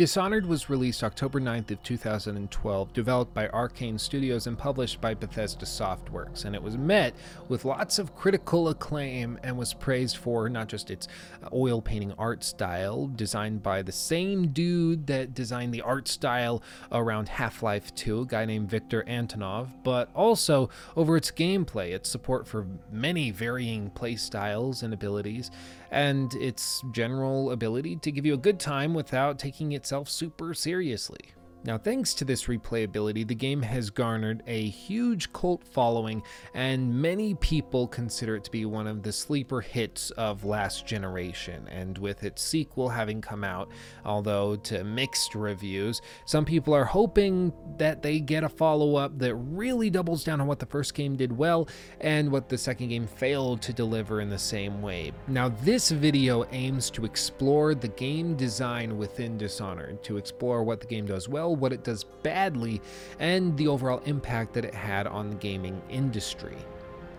Dishonored was released October 9th of 2012, developed by Arkane Studios and published by Bethesda Softworks, and it was met with lots of critical acclaim and was praised for not just its uh, oil painting art style, designed by the same dude that designed the art style around Half-Life 2, a guy named Viktor Antonov, but also over its gameplay, its support for many varying play styles and abilities, and its general ability to give you a good time without taking itself super seriously. Now, thanks to this replayability, the game has garnered a huge cult following, and many people consider it to be one of the sleeper hits of last generation. And with its sequel having come out, although to mixed reviews, some people are hoping that they get a follow up that really doubles down on what the first game did well and what the second game failed to deliver in the same way. Now, this video aims to explore the game design within Dishonored, to explore what the game does well well, what it does badly, and the overall impact that it had on the gaming industry.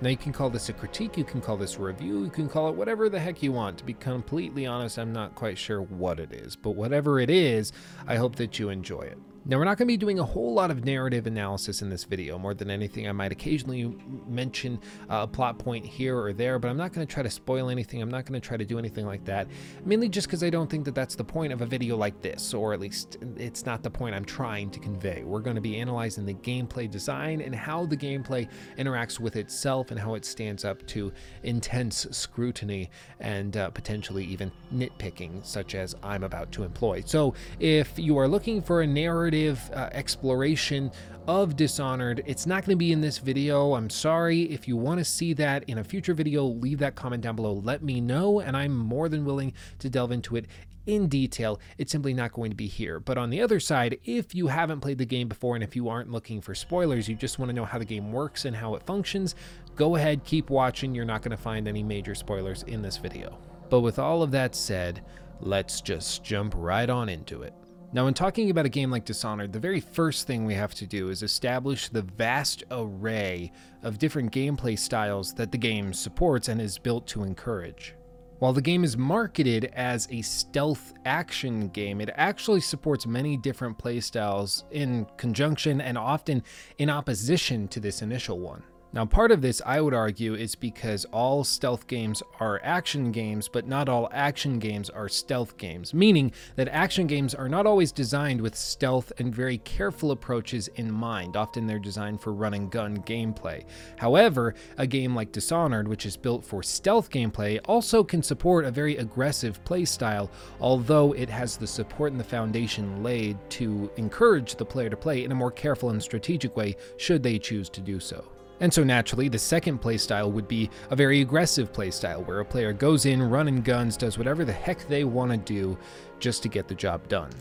Now, you can call this a critique, you can call this a review, you can call it whatever the heck you want. To be completely honest, I'm not quite sure what it is, but whatever it is, I hope that you enjoy it. Now, we're not going to be doing a whole lot of narrative analysis in this video. More than anything, I might occasionally mention a plot point here or there, but I'm not going to try to spoil anything. I'm not going to try to do anything like that, mainly just because I don't think that that's the point of a video like this, or at least it's not the point I'm trying to convey. We're going to be analyzing the gameplay design and how the gameplay interacts with itself and how it stands up to intense scrutiny and uh, potentially even nitpicking, such as I'm about to employ. So, if you are looking for a narrative, narrative uh, exploration of Dishonored. It's not going to be in this video. I'm sorry. If you want to see that in a future video, leave that comment down below. Let me know, and I'm more than willing to delve into it in detail. It's simply not going to be here. But on the other side, if you haven't played the game before and if you aren't looking for spoilers, you just want to know how the game works and how it functions, go ahead, keep watching. You're not going to find any major spoilers in this video. But with all of that said, let's just jump right on into it. Now, when talking about a game like Dishonored, the very first thing we have to do is establish the vast array of different gameplay styles that the game supports and is built to encourage. While the game is marketed as a stealth action game, it actually supports many different playstyles in conjunction and often in opposition to this initial one. Now, part of this, I would argue, is because all stealth games are action games, but not all action games are stealth games, meaning that action games are not always designed with stealth and very careful approaches in mind. Often they're designed for run and gun gameplay. However, a game like Dishonored, which is built for stealth gameplay, also can support a very aggressive playstyle, although it has the support and the foundation laid to encourage the player to play in a more careful and strategic way should they choose to do so. And so naturally, the second playstyle would be a very aggressive playstyle where a player goes in, running guns, does whatever the heck they want to do just to get the job done.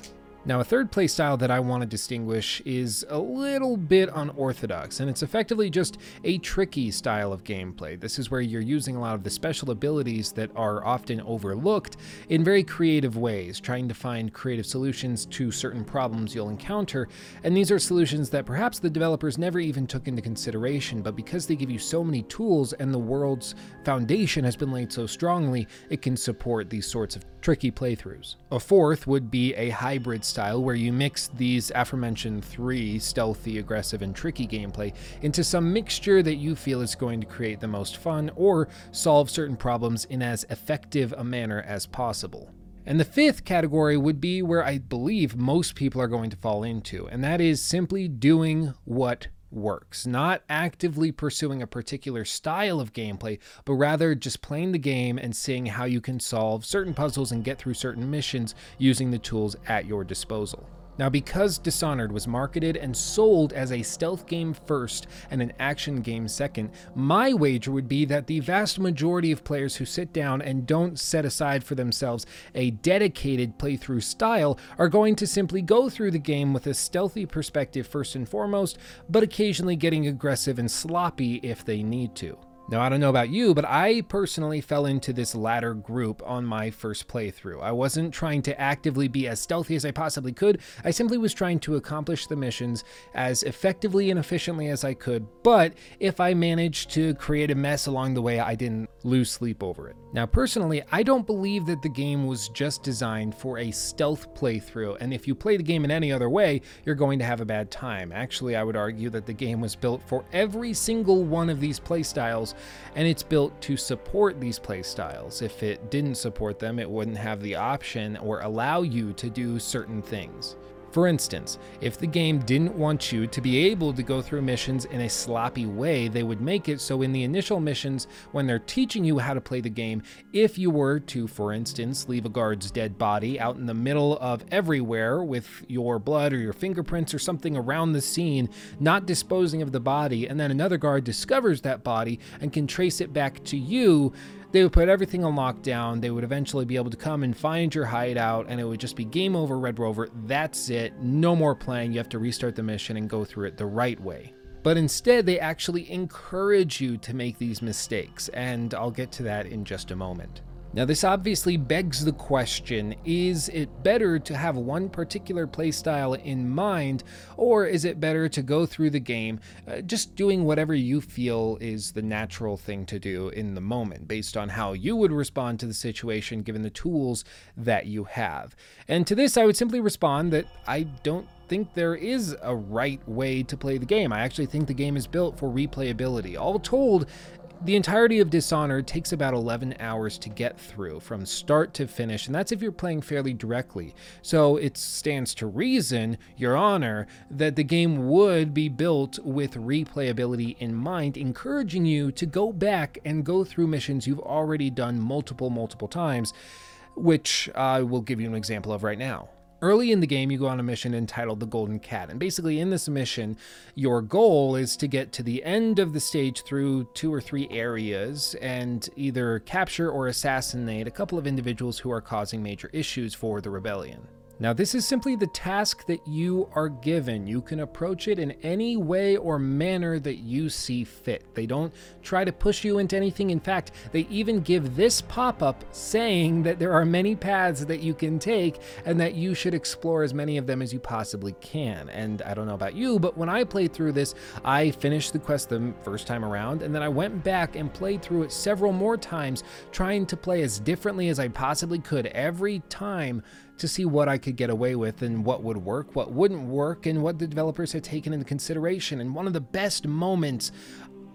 Now, a third playstyle that I want to distinguish is a little bit unorthodox, and it's effectively just a tricky style of gameplay. This is where you're using a lot of the special abilities that are often overlooked in very creative ways, trying to find creative solutions to certain problems you'll encounter. And these are solutions that perhaps the developers never even took into consideration, but because they give you so many tools and the world's foundation has been laid so strongly, it can support these sorts of tricky playthroughs. A fourth would be a hybrid style where you mix these aforementioned three stealthy, aggressive, and tricky gameplay into some mixture that you feel is going to create the most fun or solve certain problems in as effective a manner as possible. And the fifth category would be where I believe most people are going to fall into, and that is simply doing what works. Not actively pursuing a particular style of gameplay, but rather just playing the game and seeing how you can solve certain puzzles and get through certain missions using the tools at your disposal. Now, because Dishonored was marketed and sold as a stealth game first and an action game second, my wager would be that the vast majority of players who sit down and don't set aside for themselves a dedicated playthrough style are going to simply go through the game with a stealthy perspective first and foremost, but occasionally getting aggressive and sloppy if they need to. Now, I don't know about you, but I personally fell into this latter group on my first playthrough. I wasn't trying to actively be as stealthy as I possibly could, I simply was trying to accomplish the missions as effectively and efficiently as I could, but if I managed to create a mess along the way, I didn't lose sleep over it. Now, personally, I don't believe that the game was just designed for a stealth playthrough, and if you play the game in any other way, you're going to have a bad time. Actually, I would argue that the game was built for every single one of these playstyles and it's built to support these playstyles. If it didn't support them, it wouldn't have the option or allow you to do certain things. For instance, if the game didn't want you to be able to go through missions in a sloppy way, they would make it so in the initial missions, when they're teaching you how to play the game, if you were to, for instance, leave a guard's dead body out in the middle of everywhere with your blood or your fingerprints or something around the scene, not disposing of the body, and then another guard discovers that body and can trace it back to you, they would put everything on lockdown. They would eventually be able to come and find your hideout, and it would just be game over, Red Rover. That's it. No more playing. You have to restart the mission and go through it the right way. But instead, they actually encourage you to make these mistakes, and I'll get to that in just a moment. Now, this obviously begs the question is it better to have one particular playstyle in mind, or is it better to go through the game uh, just doing whatever you feel is the natural thing to do in the moment, based on how you would respond to the situation given the tools that you have? And to this, I would simply respond that I don't think there is a right way to play the game. I actually think the game is built for replayability. All told, the entirety of Dishonored takes about 11 hours to get through from start to finish, and that's if you're playing fairly directly. So it stands to reason, Your Honor, that the game would be built with replayability in mind, encouraging you to go back and go through missions you've already done multiple, multiple times, which I will give you an example of right now. Early in the game, you go on a mission entitled The Golden Cat. And basically, in this mission, your goal is to get to the end of the stage through two or three areas and either capture or assassinate a couple of individuals who are causing major issues for the rebellion. Now, this is simply the task that you are given. You can approach it in any way or manner that you see fit. They don't try to push you into anything. In fact, they even give this pop up saying that there are many paths that you can take and that you should explore as many of them as you possibly can. And I don't know about you, but when I played through this, I finished the quest the first time around, and then I went back and played through it several more times, trying to play as differently as I possibly could every time to see what I could get away with and what would work, what wouldn't work, and what the developers had taken into consideration. And one of the best moments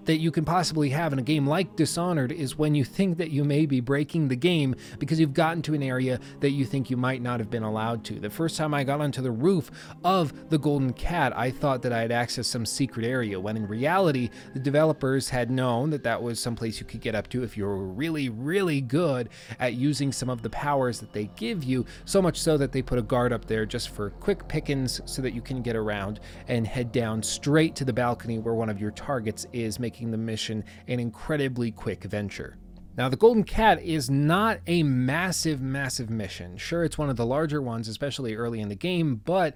that you can possibly have in a game like Dishonored is when you think that you may be breaking the game because you've gotten to an area that you think you might not have been allowed to. The first time I got onto the roof of the Golden Cat, I thought that I had accessed some secret area, when in reality, the developers had known that that was someplace you could get up to if you were really, really good at using some of the powers that they give you, so much so that they put a guard up there just for quick pickings so that you can get around and head down straight to the balcony where one of your targets is making making the mission an incredibly quick venture. Now, the Golden Cat is not a massive, massive mission. Sure, it's one of the larger ones, especially early in the game, but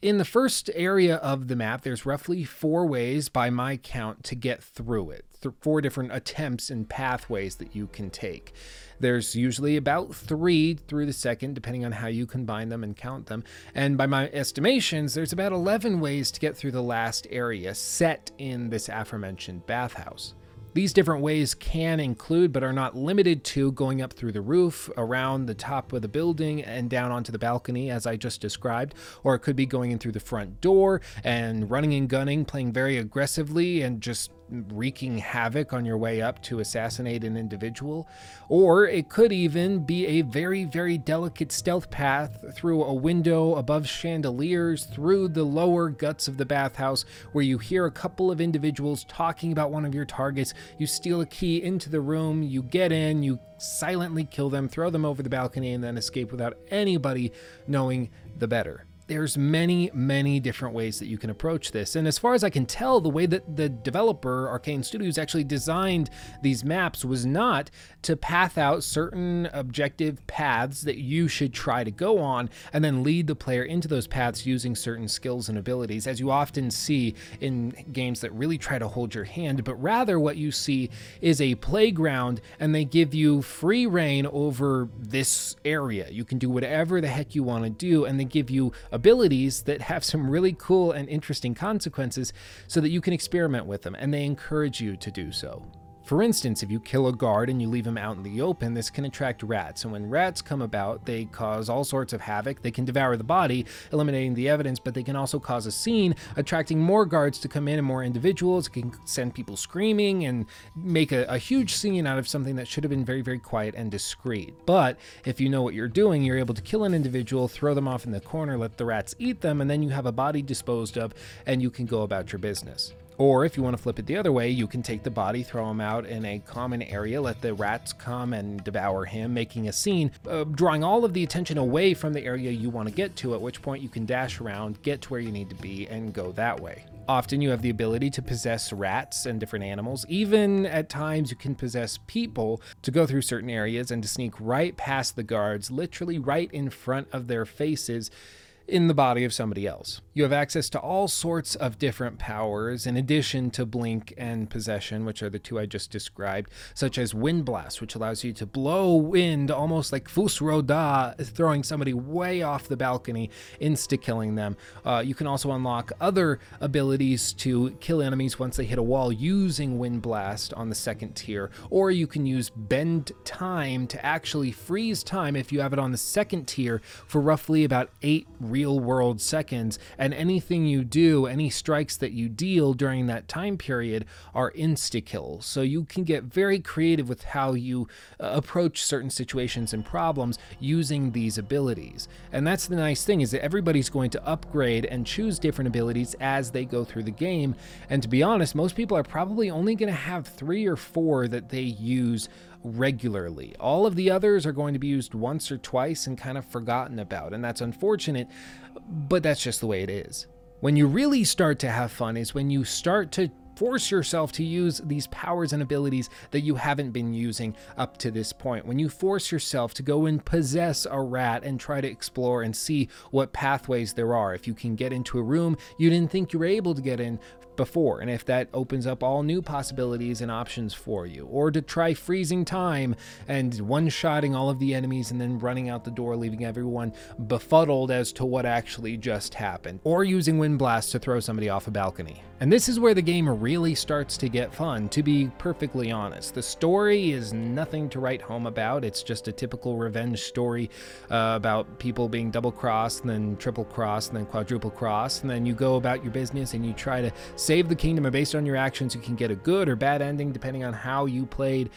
in the first area of the map, there's roughly four ways by my count to get through it. Th- four different attempts and pathways that you can take. There's usually about three through the second, depending on how you combine them and count them. And by my estimations, there's about 11 ways to get through the last area set in this aforementioned bathhouse. These different ways can include, but are not limited to, going up through the roof, around the top of the building, and down onto the balcony, as I just described. Or it could be going in through the front door and running and gunning, playing very aggressively, and just wreaking havoc on your way up to assassinate an individual. Or it could even be a very, very delicate stealth path through a window above chandeliers, through the lower guts of the bathhouse, where you hear a couple of individuals talking about one of your targets. You steal a key into the room, you get in, you silently kill them, throw them over the balcony, and then escape without anybody knowing the better. There's many, many different ways that you can approach this. And as far as I can tell, the way that the developer, Arkane Studios, actually designed these maps was not to path out certain objective paths that you should try to go on and then lead the player into those paths using certain skills and abilities, as you often see in games that really try to hold your hand. But rather, what you see is a playground and they give you free reign over this area. You can do whatever the heck you want to do, and they give you abilities that have some really cool and interesting consequences so that you can experiment with them, and they encourage you to do so. For instance, if you kill a guard and you leave him out in the open, this can attract rats. And when rats come about, they cause all sorts of havoc. They can devour the body, eliminating the evidence, but they can also cause a scene, attracting more guards to come in and more individuals. It can send people screaming and make a, a huge scene out of something that should have been very, very quiet and discreet. But if you know what you're doing, you're able to kill an individual, throw them off in the corner, let the rats eat them, and then you have a body disposed of and you can go about your business. Or if you want to flip it the other way, you can take the body, throw him out in a common area, let the rats come and devour him, making a scene, uh, drawing all of the attention away from the area you want to get to, at which point you can dash around, get to where you need to be, and go that way. Often you have the ability to possess rats and different animals. Even at times, you can possess people to go through certain areas and to sneak right past the guards, literally right in front of their faces in the body of somebody else. You have access to all sorts of different powers in addition to blink and possession, which are the two I just described, such as wind blast, which allows you to blow wind almost like Fus Ro Dah, throwing somebody way off the balcony, insta killing them. Uh, you can also unlock other abilities to kill enemies once they hit a wall using wind blast on the second tier, or you can use bend time to actually freeze time if you have it on the second tier for roughly about eight real world seconds, and anything you do, any strikes that you deal during that time period are insta kills. So you can get very creative with how you uh, approach certain situations and problems using these abilities. And that's the nice thing is that everybody's going to upgrade and choose different abilities as they go through the game. And to be honest, most people are probably only going to have three or four that they use regularly. All of the others are going to be used once or twice and kind of forgotten about, and that's unfortunate, but that's just the way it is. When you really start to have fun is when you start to force yourself to use these powers and abilities that you haven't been using up to this point. When you force yourself to go and possess a rat and try to explore and see what pathways there are. If you can get into a room you didn't think you were able to get in before, and if that opens up all new possibilities and options for you, or to try freezing time and one shotting all of the enemies and then running out the door, leaving everyone befuddled as to what actually just happened, or using Wind Blast to throw somebody off a balcony. And this is where the game really starts to get fun, to be perfectly honest. The story is nothing to write home about, it's just a typical revenge story uh, about people being double crossed, and then triple crossed, and then quadruple crossed, and then you go about your business and you try to save the kingdom, and based on your actions, you can get a good or bad ending depending on how you played.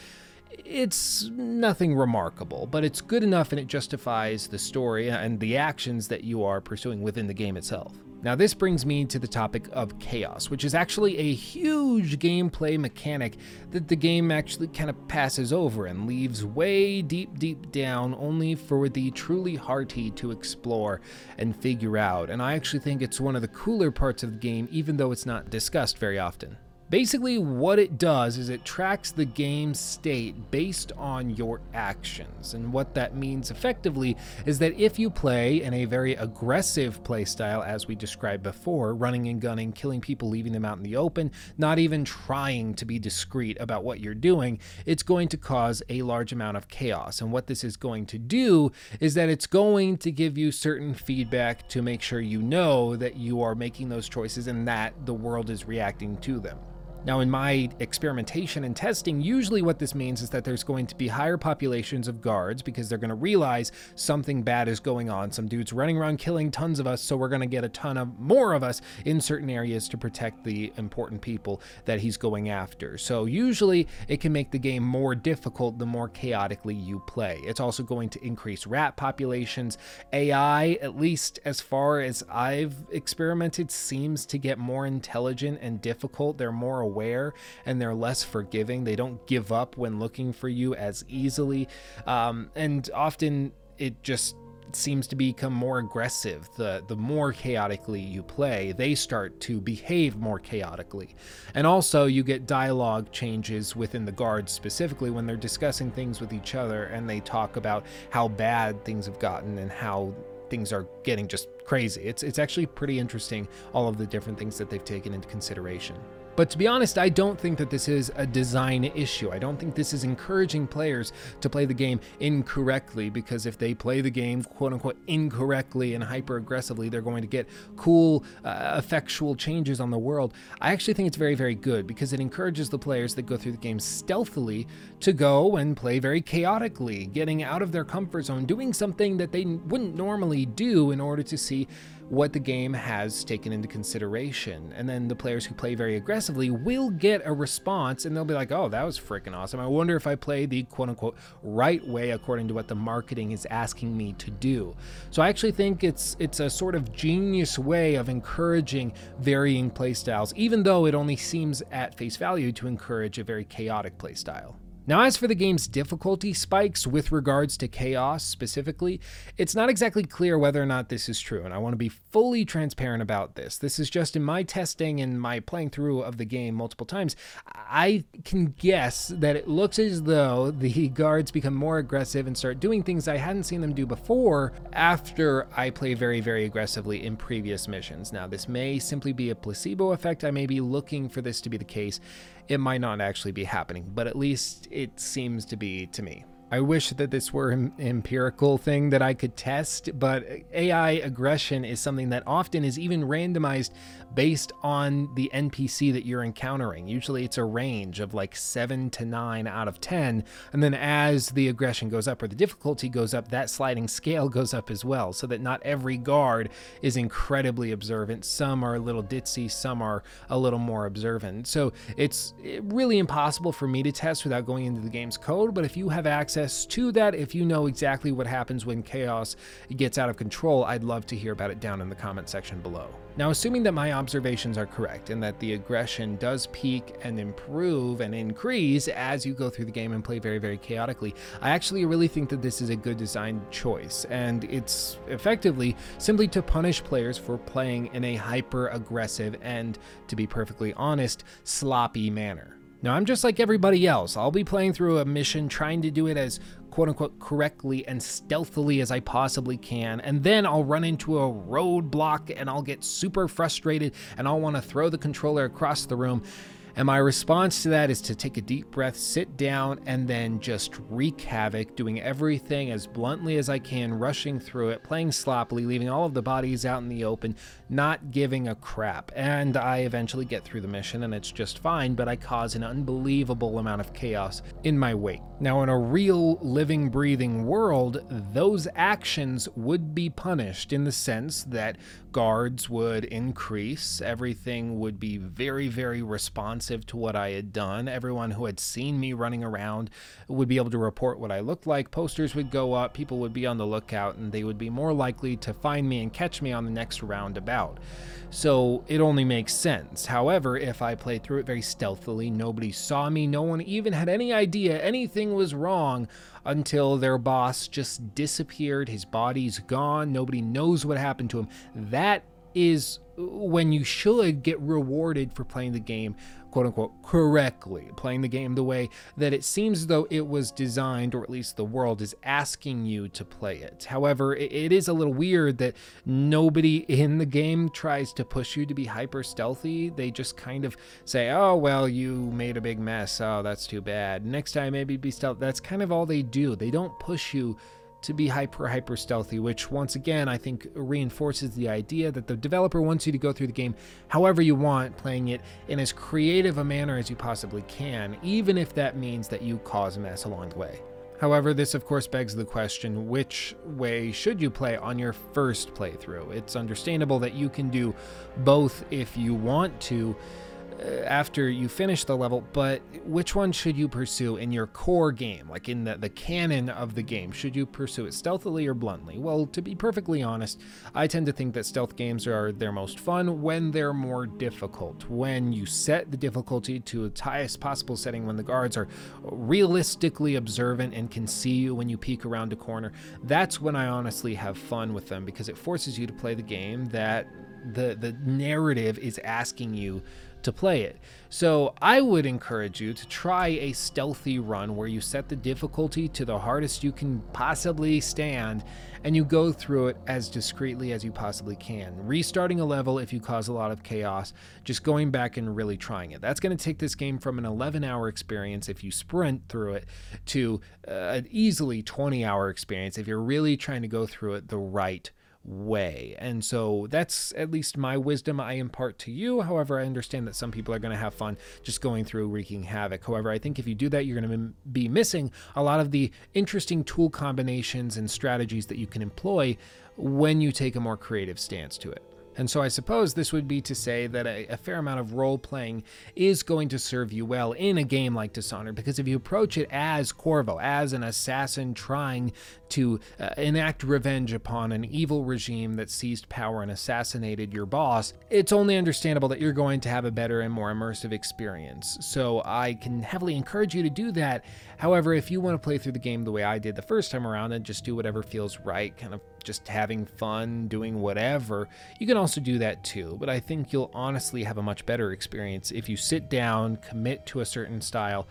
It's nothing remarkable, but it's good enough and it justifies the story and the actions that you are pursuing within the game itself. Now, this brings me to the topic of chaos, which is actually a huge gameplay mechanic that the game actually kind of passes over and leaves way deep, deep down, only for the truly hearty to explore and figure out. And I actually think it's one of the cooler parts of the game, even though it's not discussed very often. Basically, what it does is it tracks the game state based on your actions. And what that means effectively is that if you play in a very aggressive playstyle, as we described before, running and gunning, killing people, leaving them out in the open, not even trying to be discreet about what you're doing, it's going to cause a large amount of chaos. And what this is going to do is that it's going to give you certain feedback to make sure you know that you are making those choices and that the world is reacting to them. Now, in my experimentation and testing, usually what this means is that there's going to be higher populations of guards because they're going to realize something bad is going on. Some dude's running around killing tons of us, so we're going to get a ton of more of us in certain areas to protect the important people that he's going after. So, usually it can make the game more difficult the more chaotically you play. It's also going to increase rat populations. AI, at least as far as I've experimented, seems to get more intelligent and difficult. They're more aware and they're less forgiving. They don't give up when looking for you as easily. Um, and often it just seems to become more aggressive. The the more chaotically you play, they start to behave more chaotically. And also you get dialogue changes within the guards specifically when they're discussing things with each other and they talk about how bad things have gotten and how things are getting just crazy. It's it's actually pretty interesting all of the different things that they've taken into consideration. But to be honest, I don't think that this is a design issue. I don't think this is encouraging players to play the game incorrectly because if they play the game quote unquote incorrectly and hyper aggressively, they're going to get cool, uh, effectual changes on the world. I actually think it's very, very good because it encourages the players that go through the game stealthily to go and play very chaotically, getting out of their comfort zone, doing something that they wouldn't normally do in order to see what the game has taken into consideration. And then the players who play very aggressively will get a response and they'll be like, oh, that was freaking awesome. I wonder if I play the quote unquote right way according to what the marketing is asking me to do. So I actually think it's it's a sort of genius way of encouraging varying playstyles, even though it only seems at face value to encourage a very chaotic playstyle. Now, as for the game's difficulty spikes with regards to chaos specifically, it's not exactly clear whether or not this is true, and I want to be fully transparent about this. This is just in my testing and my playing through of the game multiple times. I can guess that it looks as though the guards become more aggressive and start doing things I hadn't seen them do before after I play very, very aggressively in previous missions. Now, this may simply be a placebo effect. I may be looking for this to be the case it might not actually be happening, but at least it seems to be to me. I wish that this were an empirical thing that I could test, but AI aggression is something that often is even randomized based on the NPC that you're encountering. Usually it's a range of like 7 to 9 out of 10, and then as the aggression goes up or the difficulty goes up, that sliding scale goes up as well, so that not every guard is incredibly observant. Some are a little ditzy, some are a little more observant. So it's eh, really impossible for me to test without going into the game's code, but if you have access to that. If you know exactly what happens when chaos gets out of control, I'd love to hear about it down in the comment section below. Now, assuming that my observations are correct and that the aggression does peak and improve and increase as you go through the game and play very, very chaotically, I actually really think that this is a good design choice. And it's effectively simply to punish players for playing in a hyper aggressive and, to be perfectly honest, sloppy manner. Now, I'm just like everybody else. I'll be playing through a mission trying to do it as quote unquote correctly and stealthily as I possibly can, and then I'll run into a roadblock and I'll get super frustrated and I'll want to throw the controller across the room. And my response to that is to take a deep breath, sit down, and then just wreak havoc, doing everything as bluntly as I can, rushing through it, playing sloppily, leaving all of the bodies out in the open, not giving a crap. And I eventually get through the mission and it's just fine, but I cause an unbelievable amount of chaos in my wake. Now, in a real living, breathing world, those actions would be punished in the sense that guards would increase, everything would be very, very responsive responsive to what I had done. Everyone who had seen me running around would be able to report what I looked like. Posters would go up, people would be on the lookout, and they would be more likely to find me and catch me on the next roundabout. So it only makes sense. However, if I played through it very stealthily, nobody saw me, no one even had any idea anything was wrong until their boss just disappeared, his body's gone, nobody knows what happened to him. That is when you should get rewarded for playing the game quote unquote correctly, playing the game the way that it seems though it was designed, or at least the world is asking you to play it. However, it is a little weird that nobody in the game tries to push you to be hyper stealthy. They just kind of say, oh, well, you made a big mess. Oh, that's too bad. Next time, maybe be stealth. That's kind of all they do. They don't push you to be hyper hyper stealthy, which once again I think reinforces the idea that the developer wants you to go through the game however you want, playing it in as creative a manner as you possibly can, even if that means that you cause a mess along the way. However, this of course begs the question which way should you play on your first playthrough? It's understandable that you can do both if you want to Uh, after you finish the level, but which one should you pursue in your core game, like in the, the canon of the game? Should you pursue it stealthily or bluntly? Well, to be perfectly honest, I tend to think that stealth games are their most fun when they're more difficult. When you set the difficulty to its highest possible setting, when the guards are realistically observant and can see you when you peek around a corner, that's when I honestly have fun with them because it forces you to play the game that the the narrative is asking you to play it. So I would encourage you to try a stealthy run where you set the difficulty to the hardest you can possibly stand and you go through it as discreetly as you possibly can. Restarting a level if you cause a lot of chaos, just going back and really trying it. That's going to take this game from an 11 hour experience if you sprint through it to uh, an easily 20 hour experience if you're really trying to go through it the right way. And so that's at least my wisdom I impart to you. However, I understand that some people are going to have fun just going through wreaking havoc. However, I think if you do that, you're going to be missing a lot of the interesting tool combinations and strategies that you can employ when you take a more creative stance to it. And so I suppose this would be to say that a, a, fair amount of role playing is going to serve you well in a game like Dishonored, because if you approach it as Corvo, as an assassin trying to uh, enact revenge upon an evil regime that seized power and assassinated your boss, it's only understandable that you're going to have a better and more immersive experience. So I can heavily encourage you to do that. However, if you want to play through the game the way I did the first time around and just do whatever feels right, kind of just having fun, doing whatever, you can also do that too. But I think you'll honestly have a much better experience if you sit down, commit to a certain style,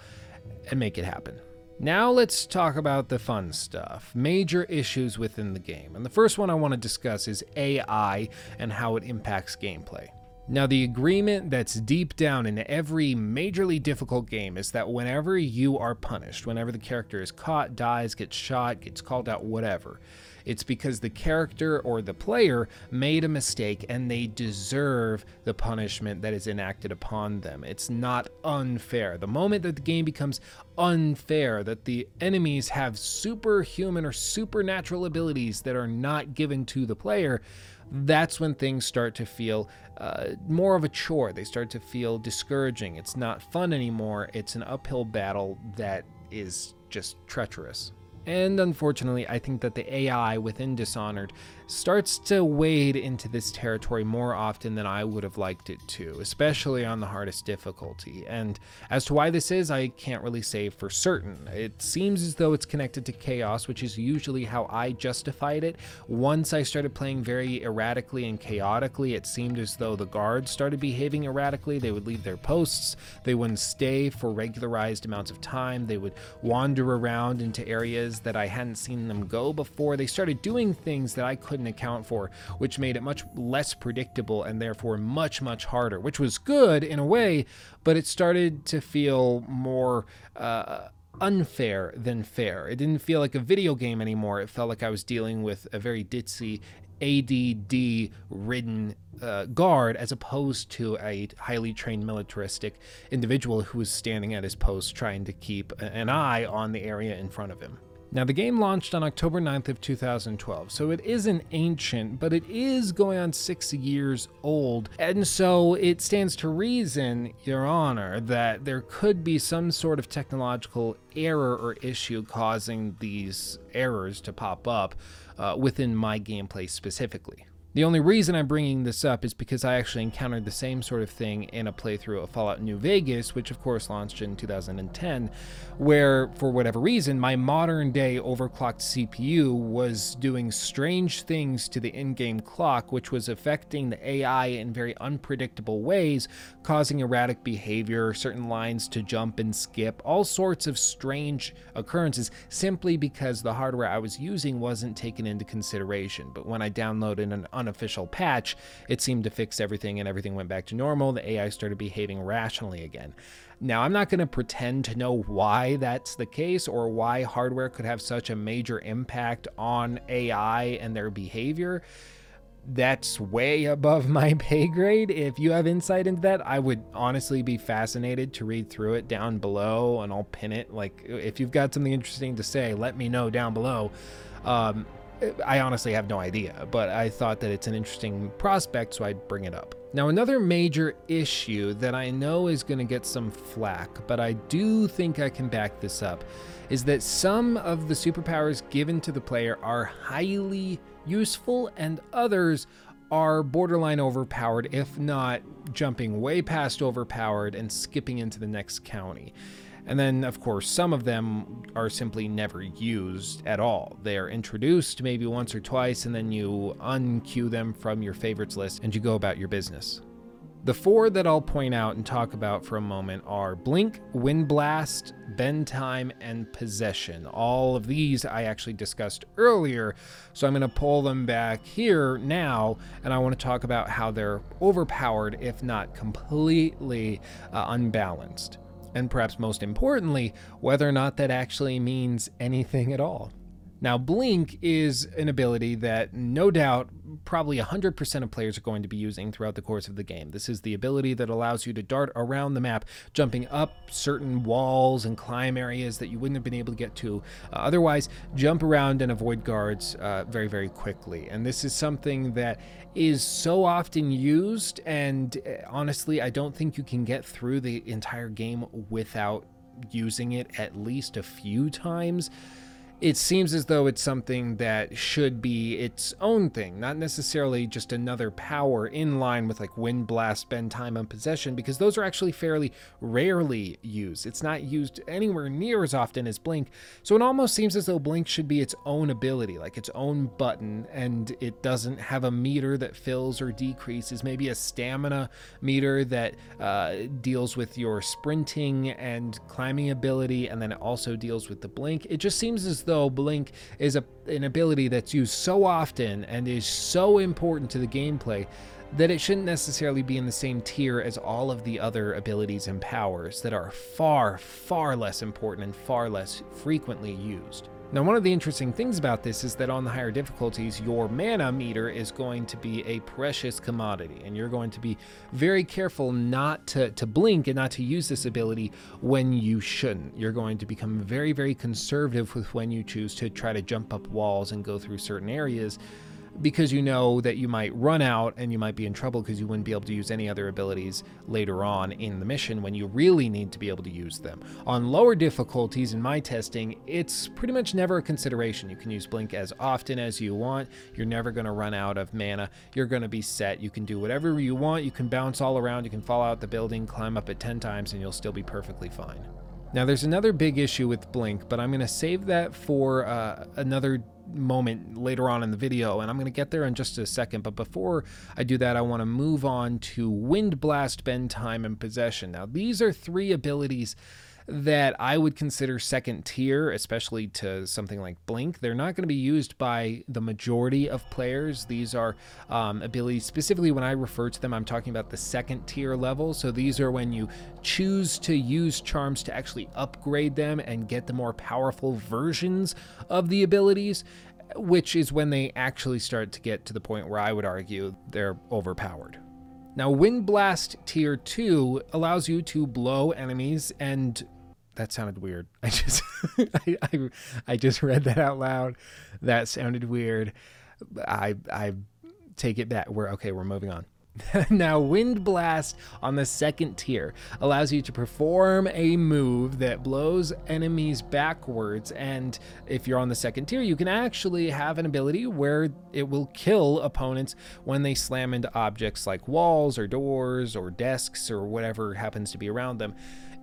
and make it happen. Now let's talk about the fun stuff, major issues within the game. And the first one I want to discuss is AI and how it impacts gameplay. Now, the agreement that's deep down in every majorly difficult game is that whenever you are punished, whenever the character is caught, dies, gets shot, gets called out, whatever, it's because the character or the player made a mistake and they deserve the punishment that is enacted upon them. It's not unfair. The moment that the game becomes unfair, that the enemies have superhuman or supernatural abilities that are not given to the player, that's when things start to feel uh, more of a chore. They start to feel discouraging. It's not fun anymore. It's an uphill battle that is just treacherous. And unfortunately, I think that the AI within Dishonored starts to wade into this territory more often than I would have liked it to, especially on the hardest difficulty. And as to why this is, I can't really say for certain. It seems as though it's connected to chaos, which is usually how I justified it. Once I started playing very erratically and chaotically, it seemed as though the guards started behaving erratically. They would leave their posts, they wouldn't stay for regularized amounts of time, they would wander around into areas that I hadn't seen them go before. They started doing things that I couldn't couldn't account for, which made it much less predictable and therefore much, much harder, which was good in a way, but it started to feel more. Uh, unfair than fair. It didn't feel like a video game anymore. It felt like I was dealing with a very ditzy ADD ridden uh, guard as opposed to a highly trained militaristic individual who was standing at his post trying to keep an eye on the area in front of him. Now, the game launched on October 9th of 2012, so it isn't ancient, but it is going on six years old, and so it stands to reason, Your Honor, that there could be some sort of technological error or issue causing these errors to pop up uh, within my gameplay specifically. The only reason I'm bringing this up is because I actually encountered the same sort of thing in a playthrough of Fallout New Vegas, which of course launched in 2010, where, for whatever reason, my modern day overclocked CPU was doing strange things to the in game clock, which was affecting the AI in very unpredictable ways, causing erratic behavior, certain lines to jump and skip, all sorts of strange occurrences, simply because the hardware I was using wasn't taken into consideration. But when I downloaded an unofficial patch, it seemed to fix everything and everything went back to normal. The AI started behaving rationally again. Now, I'm not going to pretend to know why that's the case or why hardware could have such a major impact on AI and their behavior. That's way above my pay grade. If you have insight into that, I would honestly be fascinated to read through it down below and I'll pin it. Like, if you've got something interesting to say, let me know down below. Um, I honestly have no idea, but I thought that it's an interesting prospect, so I'd bring it up. Now, another major issue that I know is going to get some flack, but I do think I can back this up, is that some of the superpowers given to the player are highly useful and others are borderline overpowered, if not jumping way past overpowered and skipping into the next county. And then, of course, some of them are simply never used at all. They are introduced maybe once or twice, and then you unqueue them from your favorites list and you go about your business. The four that I'll point out and talk about for a moment are Blink, Wind Blast, Bend Time, and Possession. All of these I actually discussed earlier, so I'm going to pull them back here now, and I want to talk about how they're overpowered, if not completely uh, unbalanced and perhaps most importantly, whether or not that actually means anything at all. Now, Blink is an ability that no doubt probably 100% of players are going to be using throughout the course of the game. This is the ability that allows you to dart around the map, jumping up certain walls and climb areas that you wouldn't have been able to get to uh, otherwise, jump around and avoid guards uh, very, very quickly. And this is something that is so often used, and uh, honestly, I don't think you can get through the entire game without using it at least a few times it seems as though it's something that should be its own thing, not necessarily just another power in line with like Wind Blast, Bend Time, and Possession, because those are actually fairly rarely used. It's not used anywhere near as often as Blink, so it almost seems as though Blink should be its own ability, like its own button, and it doesn't have a meter that fills or decreases, maybe a stamina meter that uh, deals with your sprinting and climbing ability, and then it also deals with the blink. It just seems as though Blink is a, an ability that's used so often and is so important to the gameplay that it shouldn't necessarily be in the same tier as all of the other abilities and powers that are far, far less important and far less frequently used. Now, one of the interesting things about this is that on the higher difficulties, your mana meter is going to be a precious commodity, and you're going to be very careful not to, to blink and not to use this ability when you shouldn't. You're going to become very, very conservative with when you choose to try to jump up walls and go through certain areas because you know that you might run out and you might be in trouble because you wouldn't be able to use any other abilities later on in the mission when you really need to be able to use them. On lower difficulties in my testing, it's pretty much never a consideration. You can use Blink as often as you want. You're never going to run out of mana. You're going to be set. You can do whatever you want. You can bounce all around. You can fall out the building, climb up it 10 times, and you'll still be perfectly fine. Now, there's another big issue with Blink, but I'm going to save that for uh, another moment later on in the video, and I'm going to get there in just a second. But before I do that, I want to move on to Wind Blast, Bend Time, and Possession. Now, these are three abilities that I would consider second tier, especially to something like Blink. They're not going to be used by the majority of players. These are um, abilities, specifically when I refer to them, I'm talking about the second tier level. So these are when you choose to use charms to actually upgrade them and get the more powerful versions of the abilities which is when they actually start to get to the point where I would argue they're overpowered. Now, Wind Blast Tier 2 allows you to blow enemies and that sounded weird. I just I, I, I just read that out loud. That sounded weird. I I take it back. We're okay. We're moving on. now, Wind Blast on the second tier allows you to perform a move that blows enemies backwards. And if you're on the second tier, you can actually have an ability where it will kill opponents when they slam into objects like walls or doors or desks or whatever happens to be around them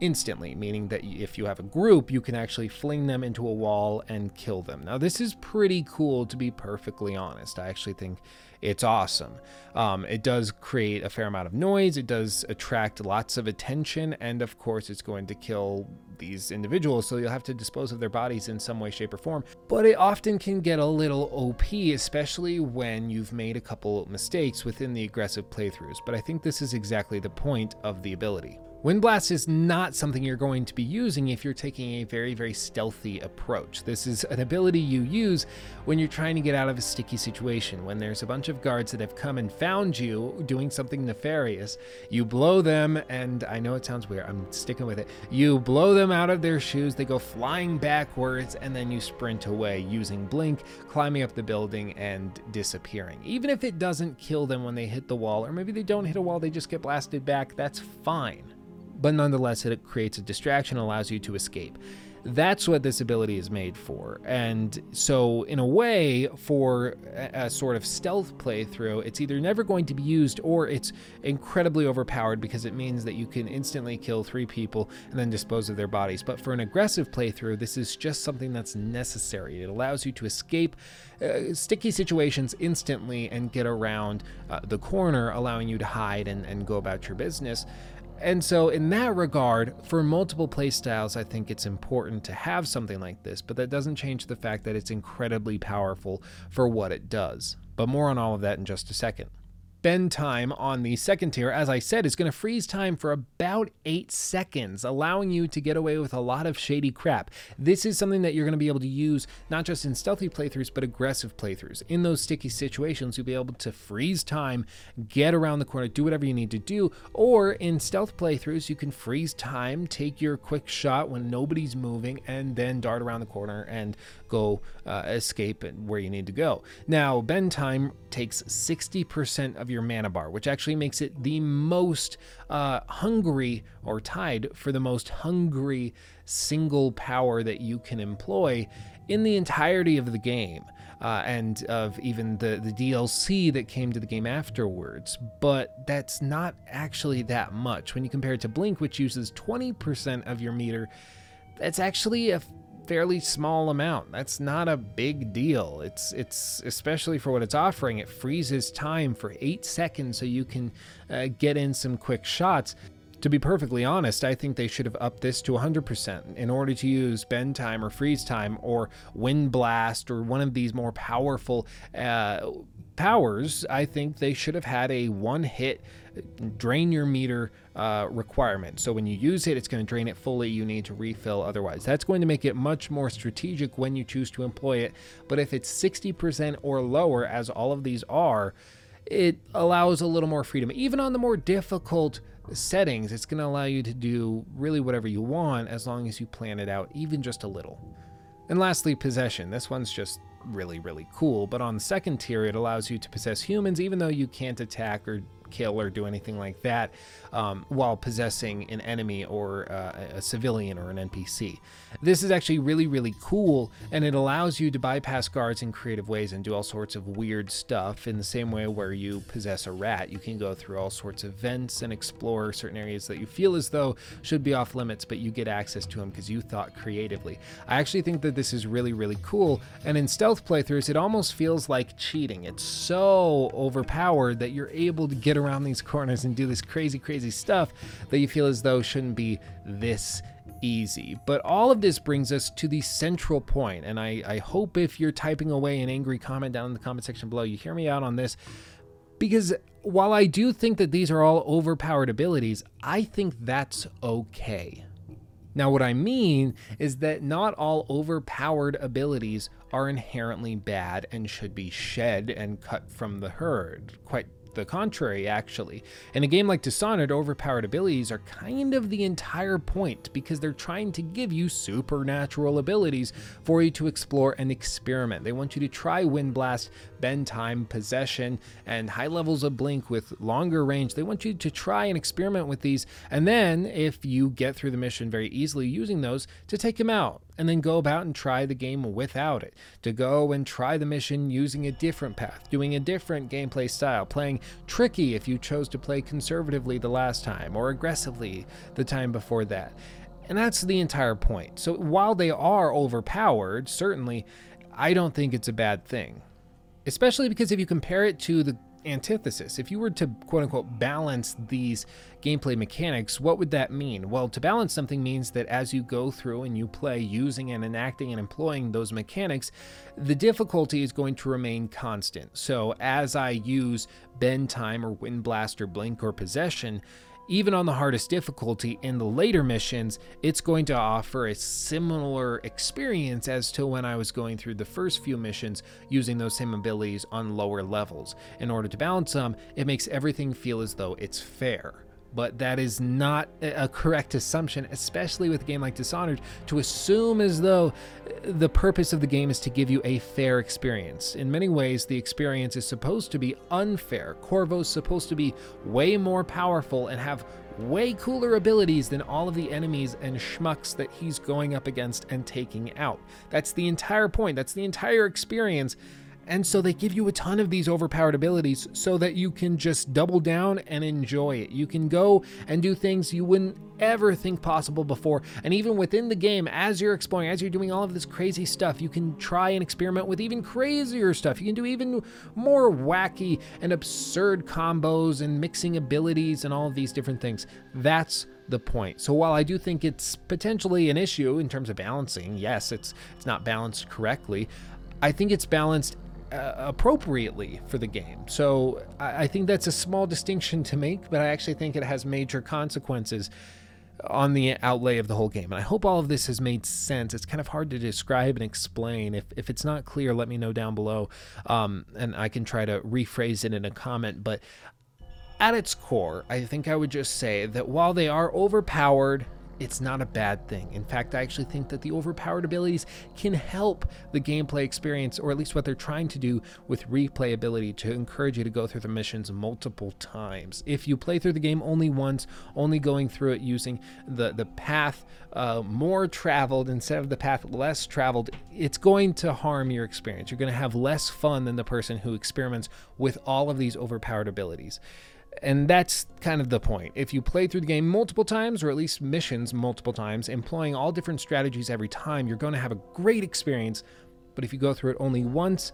instantly, meaning that if you have a group, you can actually fling them into a wall and kill them. Now, this is pretty cool to be perfectly honest. I actually think it's awesome. Um, it does create a fair amount of noise, it does attract lots of attention, and of course, it's going to kill these individuals, so you'll have to dispose of their bodies in some way, shape, or form. But it often can get a little OP, especially when you've made a couple mistakes within the aggressive playthroughs. But I think this is exactly the point of the ability. Wind Blast is not something you're going to be using if you're taking a very, very stealthy approach. This is an ability you use when you're trying to get out of a sticky situation. When there's a bunch of guards that have come and found you doing something nefarious, you blow them, and I know it sounds weird, I'm sticking with it. You blow them out of their shoes, they go flying backwards, and then you sprint away using Blink, climbing up the building, and disappearing. Even if it doesn't kill them when they hit the wall, or maybe they don't hit a wall, they just get blasted back, that's fine but nonetheless, it creates a distraction, allows you to escape. That's what this ability is made for. And so, in a way, for a, sort of stealth playthrough, it's either never going to be used or it's incredibly overpowered because it means that you can instantly kill three people and then dispose of their bodies. But for an aggressive playthrough, this is just something that's necessary. It allows you to escape uh, sticky situations instantly and get around uh, the corner, allowing you to hide and, and go about your business. And so, in that regard, for multiple playstyles, I think it's important to have something like this, but that doesn't change the fact that it's incredibly powerful for what it does. But more on all of that in just a second Bend time on the second tier, as I said, is going to freeze time for about eight seconds, allowing you to get away with a lot of shady crap. This is something that you're going to be able to use not just in stealthy playthroughs, but aggressive playthroughs. In those sticky situations, you'll be able to freeze time, get around the corner, do whatever you need to do. Or in stealth playthroughs, you can freeze time, take your quick shot when nobody's moving, and then dart around the corner and go uh, escape where you need to go. Now, bend time takes 60% of your mana bar, which actually makes it the most uh, hungry or tied for the most hungry single power that you can employ in the entirety of the game. Uh, and of even the, the DLC that came to the game afterwards. But that's not actually that much. When you compare it to Blink, which uses 20% of your meter, that's actually a fairly small amount. That's not a big deal. It's it's especially for what it's offering. It freezes time for eight seconds so you can uh, get in some quick shots. To be perfectly honest, I think they should have upped this to 100% in order to use bend time or freeze time or wind blast or one of these more powerful uh, powers. I think they should have had a one hit drain your meter uh, requirement. So when you use it, it's going to drain it fully. You need to refill otherwise. That's going to make it much more strategic when you choose to employ it. But if it's 60% or lower, as all of these are, it allows a little more freedom. Even on the more difficult settings, it's going to allow you to do really whatever you want as long as you plan it out, even just a little. And lastly, possession. This one's just really, really cool, but on the second tier, it allows you to possess humans even though you can't attack or kill or do anything like that um, while possessing an enemy or uh, a civilian or an NPC. This is actually really, really cool, and it allows you to bypass guards in creative ways and do all sorts of weird stuff in the same way where you possess a rat. You can go through all sorts of vents and explore certain areas that you feel as though should be off limits, but you get access to them because you thought creatively. I actually think that this is really, really cool, and in stealth playthroughs, it almost feels like cheating. It's so overpowered that you're able to get around these corners and do this crazy, crazy stuff that you feel as though shouldn't be this easy. But all of this brings us to the central point, and I, I hope if you're typing away an angry comment down in the comment section below, you hear me out on this. Because while I do think that these are all overpowered abilities, I think that's okay. Now, what I mean is that not all overpowered abilities are inherently bad and should be shed and cut from the herd. Quite the contrary, actually. In a game like Dishonored, overpowered abilities are kind of the entire point because they're trying to give you supernatural abilities for you to explore and experiment. They want you to try Wind Blast, Bend Time, Possession, and high levels of Blink with longer range. They want you to try and experiment with these, and then, if you get through the mission very easily using those, to take them out and then go about and try the game without it. To go and try the mission using a different path, doing a different gameplay style, playing tricky if you chose to play conservatively the last time or aggressively the time before that. And that's the entire point. So while they are overpowered, certainly, I don't think it's a bad thing. Especially because if you compare it to the antithesis. If you were to quote unquote balance these gameplay mechanics, what would that mean? Well, to balance something means that as you go through and you play using and enacting and employing those mechanics, the difficulty is going to remain constant. So as I use bend time or wind blast or blink or possession, even on the hardest difficulty in the later missions, it's going to offer a similar experience as to when I was going through the first few missions using those same abilities on lower levels. In order to balance them, it makes everything feel as though it's fair but that is not a correct assumption, especially with a game like Dishonored, to assume as though uh, the purpose of the game is to give you a fair experience. In many ways, the experience is supposed to be unfair. Corvo's supposed to be way more powerful and have way cooler abilities than all of the enemies and schmucks that he's going up against and taking out. That's the entire point, that's the entire experience. And so they give you a ton of these overpowered abilities so that you can just double down and enjoy it. You can go and do things you wouldn't ever think possible before. And even within the game, as you're exploring, as you're doing all of this crazy stuff, you can try and experiment with even crazier stuff. You can do even more wacky and absurd combos and mixing abilities and all of these different things. That's the point. So while I do think it's potentially an issue in terms of balancing, yes, it's it's not balanced correctly. I think it's balanced uh, appropriately for the game. So I, I think that's a small distinction to make, but I actually think it has major consequences on the outlay of the whole game. And I hope all of this has made sense. It's kind of hard to describe and explain. If, if it's not clear, let me know down below um, and I can try to rephrase it in a comment. But at its core, I think I would just say that while they are overpowered it's not a bad thing. In fact, I actually think that the overpowered abilities can help the gameplay experience, or at least what they're trying to do with replayability to encourage you to go through the missions multiple times. If you play through the game only once, only going through it using the, the path uh, more traveled instead of the path less traveled, it's going to harm your experience. You're going to have less fun than the person who experiments with all of these overpowered abilities. And that's kind of the point. If you play through the game multiple times, or at least missions multiple times, employing all different strategies every time, you're going to have a great experience. But if you go through it only once,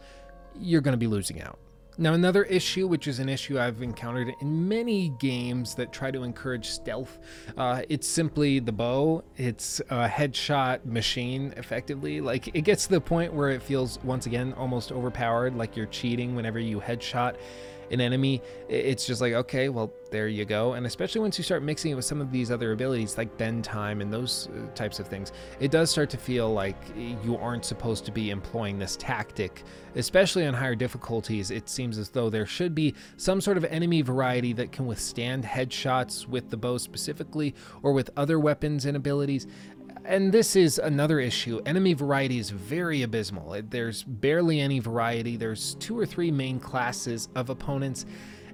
you're going to be losing out. Now, another issue, which is an issue I've encountered in many games that try to encourage stealth, uh, it's simply the bow. It's a headshot machine, effectively. Like, it gets to the point where it feels, once again, almost overpowered, like you're cheating whenever you headshot an enemy, it's just like, okay, well, there you go. And especially once you start mixing it with some of these other abilities like bend time and those uh, types of things, it does start to feel like you aren't supposed to be employing this tactic. Especially on higher difficulties, it seems as though there should be some sort of enemy variety that can withstand headshots with the bow specifically or with other weapons and abilities. And this is another issue. Enemy variety is very abysmal. There's barely any variety. There's two or three main classes of opponents,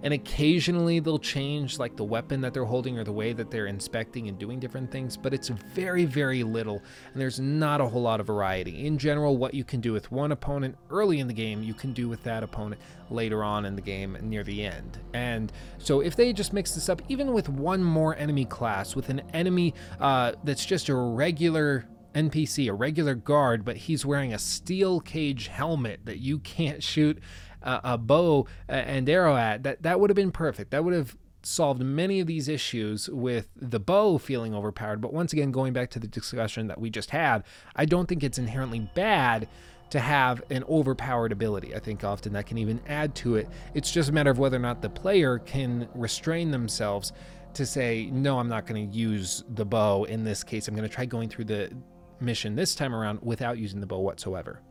and occasionally they'll change like the weapon that they're holding or the way that they're inspecting and doing different things, but it's very, very little, and there's not a whole lot of variety. In general, what you can do with one opponent early in the game, you can do with that opponent later on in the game near the end. And so if they just mix this up, even with one more enemy class, with an enemy uh, that's just a regular NPC, a regular guard, but he's wearing a steel cage helmet that you can't shoot a, a bow and arrow at, that that would have been perfect. That would have solved many of these issues with the bow feeling overpowered. But once again, going back to the discussion that we just had, I don't think it's inherently bad to have an overpowered ability. I think often that can even add to it. It's just a matter of whether or not the player can restrain themselves to say, no, I'm not going to use the bow in this case. I'm going to try going through the mission this time around without using the bow whatsoever.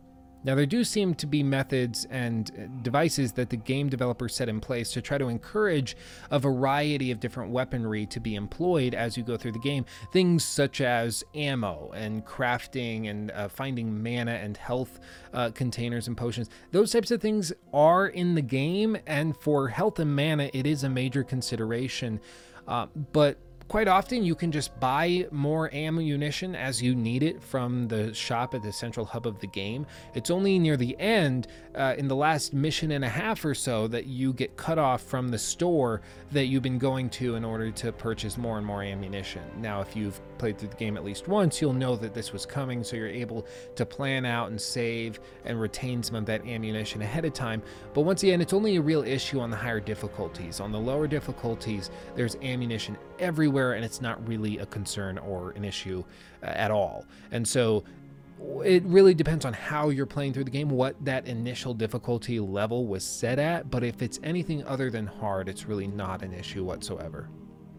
Now, there do seem to be methods and uh, devices that the game developers set in place to try to encourage a variety of different weaponry to be employed as you go through the game. Things such as ammo and crafting and uh, finding mana and health uh, containers and potions. Those types of things are in the game, and for health and mana, it is a major consideration. Uh, but Quite often, you can just buy more ammunition as you need it from the shop at the central hub of the game. It's only near the end, uh, in the last mission and a half or so, that you get cut off from the store that you've been going to in order to purchase more and more ammunition. Now, if you've played through the game at least once, you'll know that this was coming, so you're able to plan out and save and retain some of that ammunition ahead of time. But once again, it's only a real issue on the higher difficulties. On the lower difficulties, there's ammunition everywhere, and it's not really a concern or an issue uh, at all. And so it really depends on how you're playing through the game, what that initial difficulty level was set at. But if it's anything other than hard, it's really not an issue whatsoever.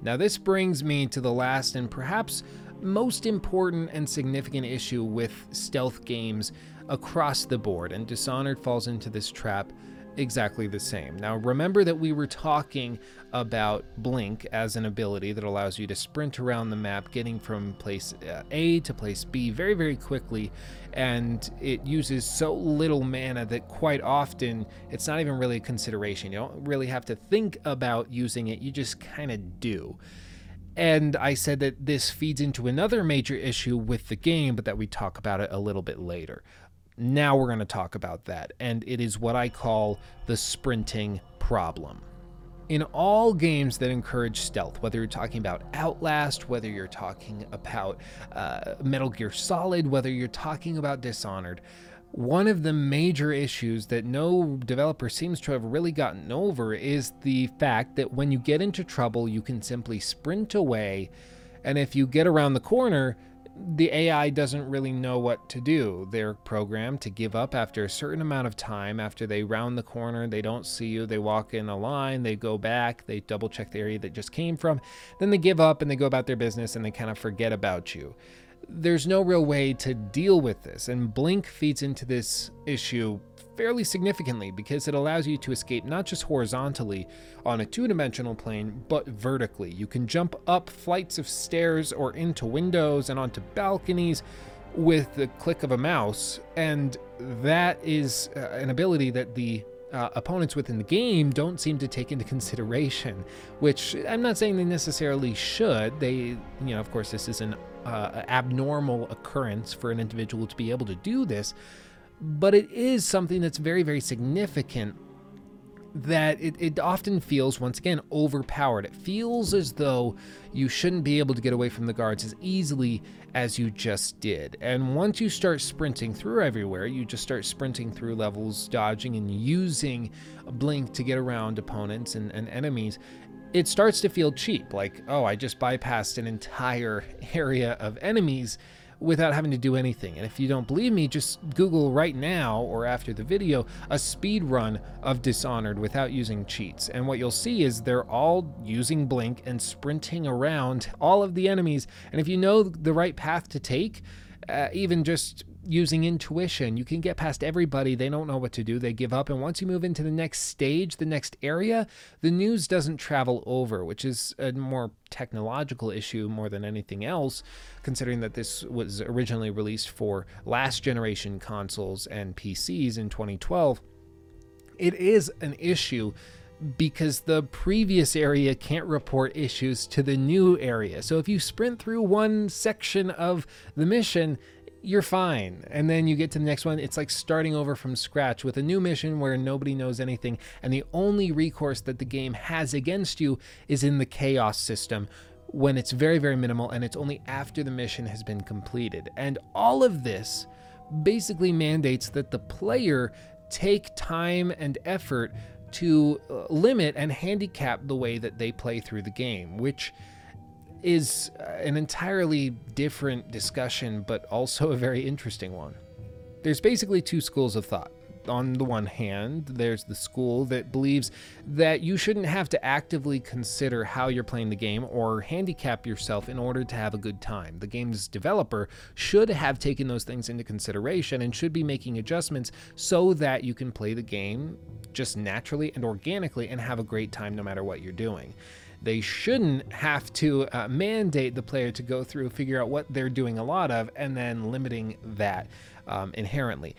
Now, this brings me to the last and perhaps most important and significant issue with stealth games across the board, and Dishonored falls into this trap exactly the same. Now, remember that we were talking about Blink as an ability that allows you to sprint around the map, getting from place uh, A to place B very, very quickly. And it uses so little mana that quite often it's not even really a consideration. You don't really have to think about using it, you just kind of do. And I said that this feeds into another major issue with the game, but that we talk about it a little bit later. Now we're going to talk about that, and it is what I call the sprinting problem. In all games that encourage stealth, whether you're talking about Outlast, whether you're talking about uh, Metal Gear Solid, whether you're talking about Dishonored, one of the major issues that no developer seems to have really gotten over is the fact that when you get into trouble, you can simply sprint away, and if you get around the corner, the AI doesn't really know what to do. They're programmed to give up after a certain amount of time. After they round the corner, they don't see you. They walk in a line, they go back, they double check the area that just came from. Then they give up and they go about their business and they kind of forget about you. There's no real way to deal with this. And Blink feeds into this issue fairly significantly because it allows you to escape not just horizontally on a two dimensional plane, but vertically. You can jump up flights of stairs or into windows and onto balconies with the click of a mouse, and that is uh, an ability that the uh, opponents within the game don't seem to take into consideration, which I'm not saying they necessarily should. They, you know, of course, this is an uh, abnormal occurrence for an individual to be able to do this, but it is something that's very, very significant that it, it often feels, once again, overpowered. It feels as though you shouldn't be able to get away from the guards as easily as you just did. And once you start sprinting through everywhere, you just start sprinting through levels, dodging and using a Blink to get around opponents and, and enemies, it starts to feel cheap. Like, oh, I just bypassed an entire area of enemies without having to do anything. And if you don't believe me, just Google right now or after the video a speed run of Dishonored without using cheats. And what you'll see is they're all using Blink and sprinting around all of the enemies. And if you know the right path to take, uh, even just using intuition. You can get past everybody. They don't know what to do. They give up. And once you move into the next stage, the next area, the news doesn't travel over, which is a more technological issue more than anything else, considering that this was originally released for last generation consoles and PCs in 2012. It is an issue because the previous area can't report issues to the new area. So if you sprint through one section of the mission, you're fine. And then you get to the next one, it's like starting over from scratch with a new mission where nobody knows anything, and the only recourse that the game has against you is in the chaos system when it's very, very minimal and it's only after the mission has been completed. And all of this basically mandates that the player take time and effort to uh, limit and handicap the way that they play through the game, which is uh, an entirely different discussion, but also a very interesting one. There's basically two schools of thought. On the one hand, there's the school that believes that you shouldn't have to actively consider how you're playing the game or handicap yourself in order to have a good time. The game's developer should have taken those things into consideration and should be making adjustments so that you can play the game just naturally and organically and have a great time no matter what you're doing. They shouldn't have to uh, mandate the player to go through, figure out what they're doing a lot of, and then limiting that um, inherently.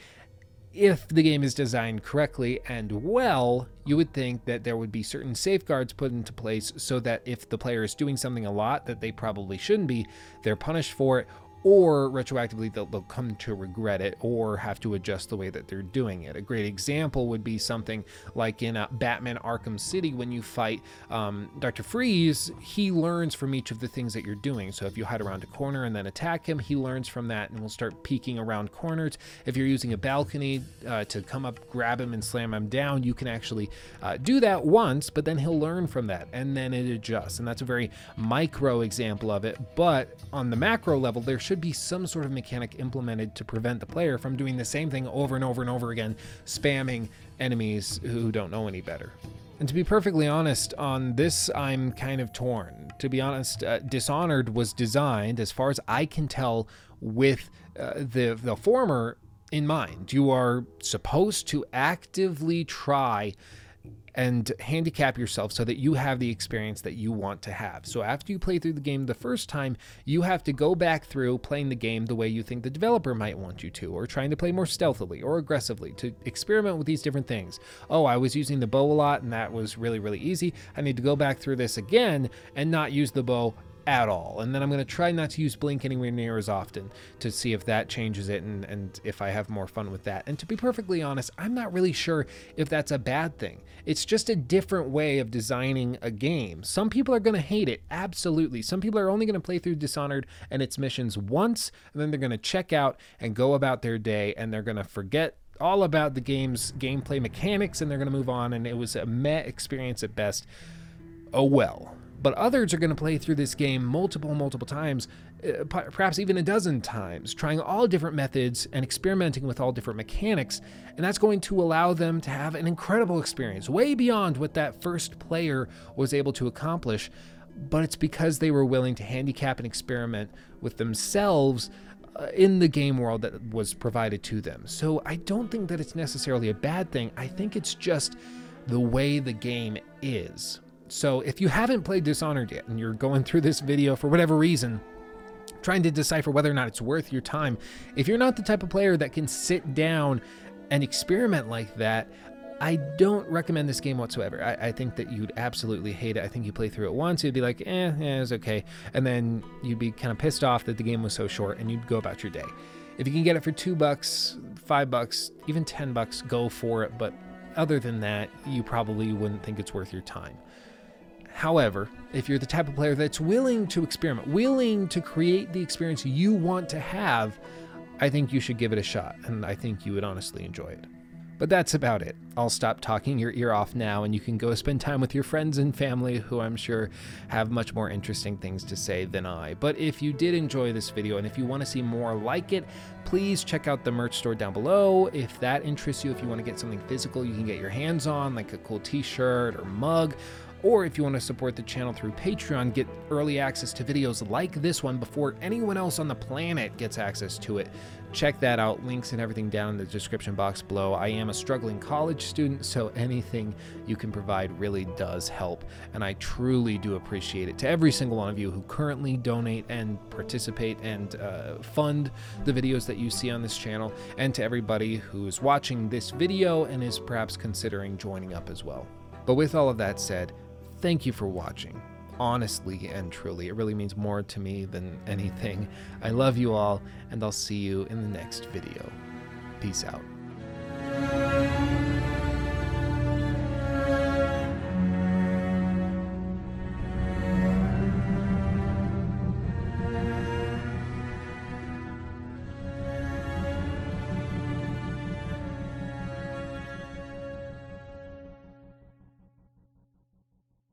If the game is designed correctly and well, you would think that there would be certain safeguards put into place so that if the player is doing something a lot that they probably shouldn't be, they're punished for it or retroactively they'll, they'll, come to regret it or have to adjust the way that they're doing it. A great example would be something like in uh, Batman Arkham City when you fight um, Dr. Freeze, he learns from each of the things that you're doing. So if you hide around a corner and then attack him, he learns from that and will start peeking around corners. If you're using a balcony uh, to come up, grab him, and slam him down, you can actually uh, do that once, but then he'll learn from that and then it adjusts. And that's a very micro example of it. But on the macro level, there's should be some sort of mechanic implemented to prevent the player from doing the same thing over and over and over again, spamming enemies who don't know any better. And to be perfectly honest, on this, I'm kind of torn. To be honest, uh, Dishonored was designed, as far as I can tell, with uh, the the former in mind. You are supposed to actively try and handicap yourself so that you have the experience that you want to have. So after you play through the game the first time, you have to go back through playing the game the way you think the developer might want you to, or trying to play more stealthily or aggressively to experiment with these different things. Oh, I was using the bow a lot and that was really, really easy. I need to go back through this again and not use the bow at all. And then I'm going to try not to use Blink anywhere near as often to see if that changes it and, and if I have more fun with that. And to be perfectly honest, I'm not really sure if that's a bad thing. It's just a different way of designing a game. Some people are going to hate it, absolutely. Some people are only going to play through Dishonored and its missions once, and then they're going to check out and go about their day, and they're going to forget all about the game's gameplay mechanics and they're going to move on and it was a meh experience at best. Oh well. But others are going to play through this game multiple, multiple times, uh, perhaps even a dozen times, trying all different methods and experimenting with all different mechanics. And that's going to allow them to have an incredible experience, way beyond what that first player was able to accomplish. But it's because they were willing to handicap and experiment with themselves uh, in the game world that was provided to them. So I don't think that it's necessarily a bad thing. I think it's just the way the game is. So if you haven't played Dishonored yet and you're going through this video for whatever reason, trying to decipher whether or not it's worth your time, if you're not the type of player that can sit down and experiment like that, I don't recommend this game whatsoever. I, I, think that you'd absolutely hate it. I think you play through it once, you'd be like, eh, eh, it's okay. And then you'd be kind of pissed off that the game was so short and you'd go about your day. If you can get it for two bucks, five bucks, even 10 bucks, go for it. But other than that, you probably wouldn't think it's worth your time. However, if you're the type of player that's willing to experiment, willing to create the experience you want to have, I think you should give it a shot, and I think you would honestly enjoy it. But that's about it. I'll stop talking your ear off now, and you can go spend time with your friends and family who I'm sure have much more interesting things to say than I. But if you did enjoy this video and if you want to see more like it, please check out the merch store down below. If that interests you, if you want to get something physical you can get your hands on, like a cool t shirt or mug, or if you want to support the channel through Patreon, get early access to videos like this one before anyone else on the planet gets access to it. Check that out. Links and everything down in the description box below. I am a struggling college student, so anything you can provide really does help. And I truly do appreciate it. To every single one of you who currently donate and participate and uh, fund the videos that you see on this channel, and to everybody who's watching this video and is perhaps considering joining up as well. But with all of that said, Thank you for watching. Honestly and truly, it really means more to me than anything. I love you all, and I'll see you in the next video. Peace out.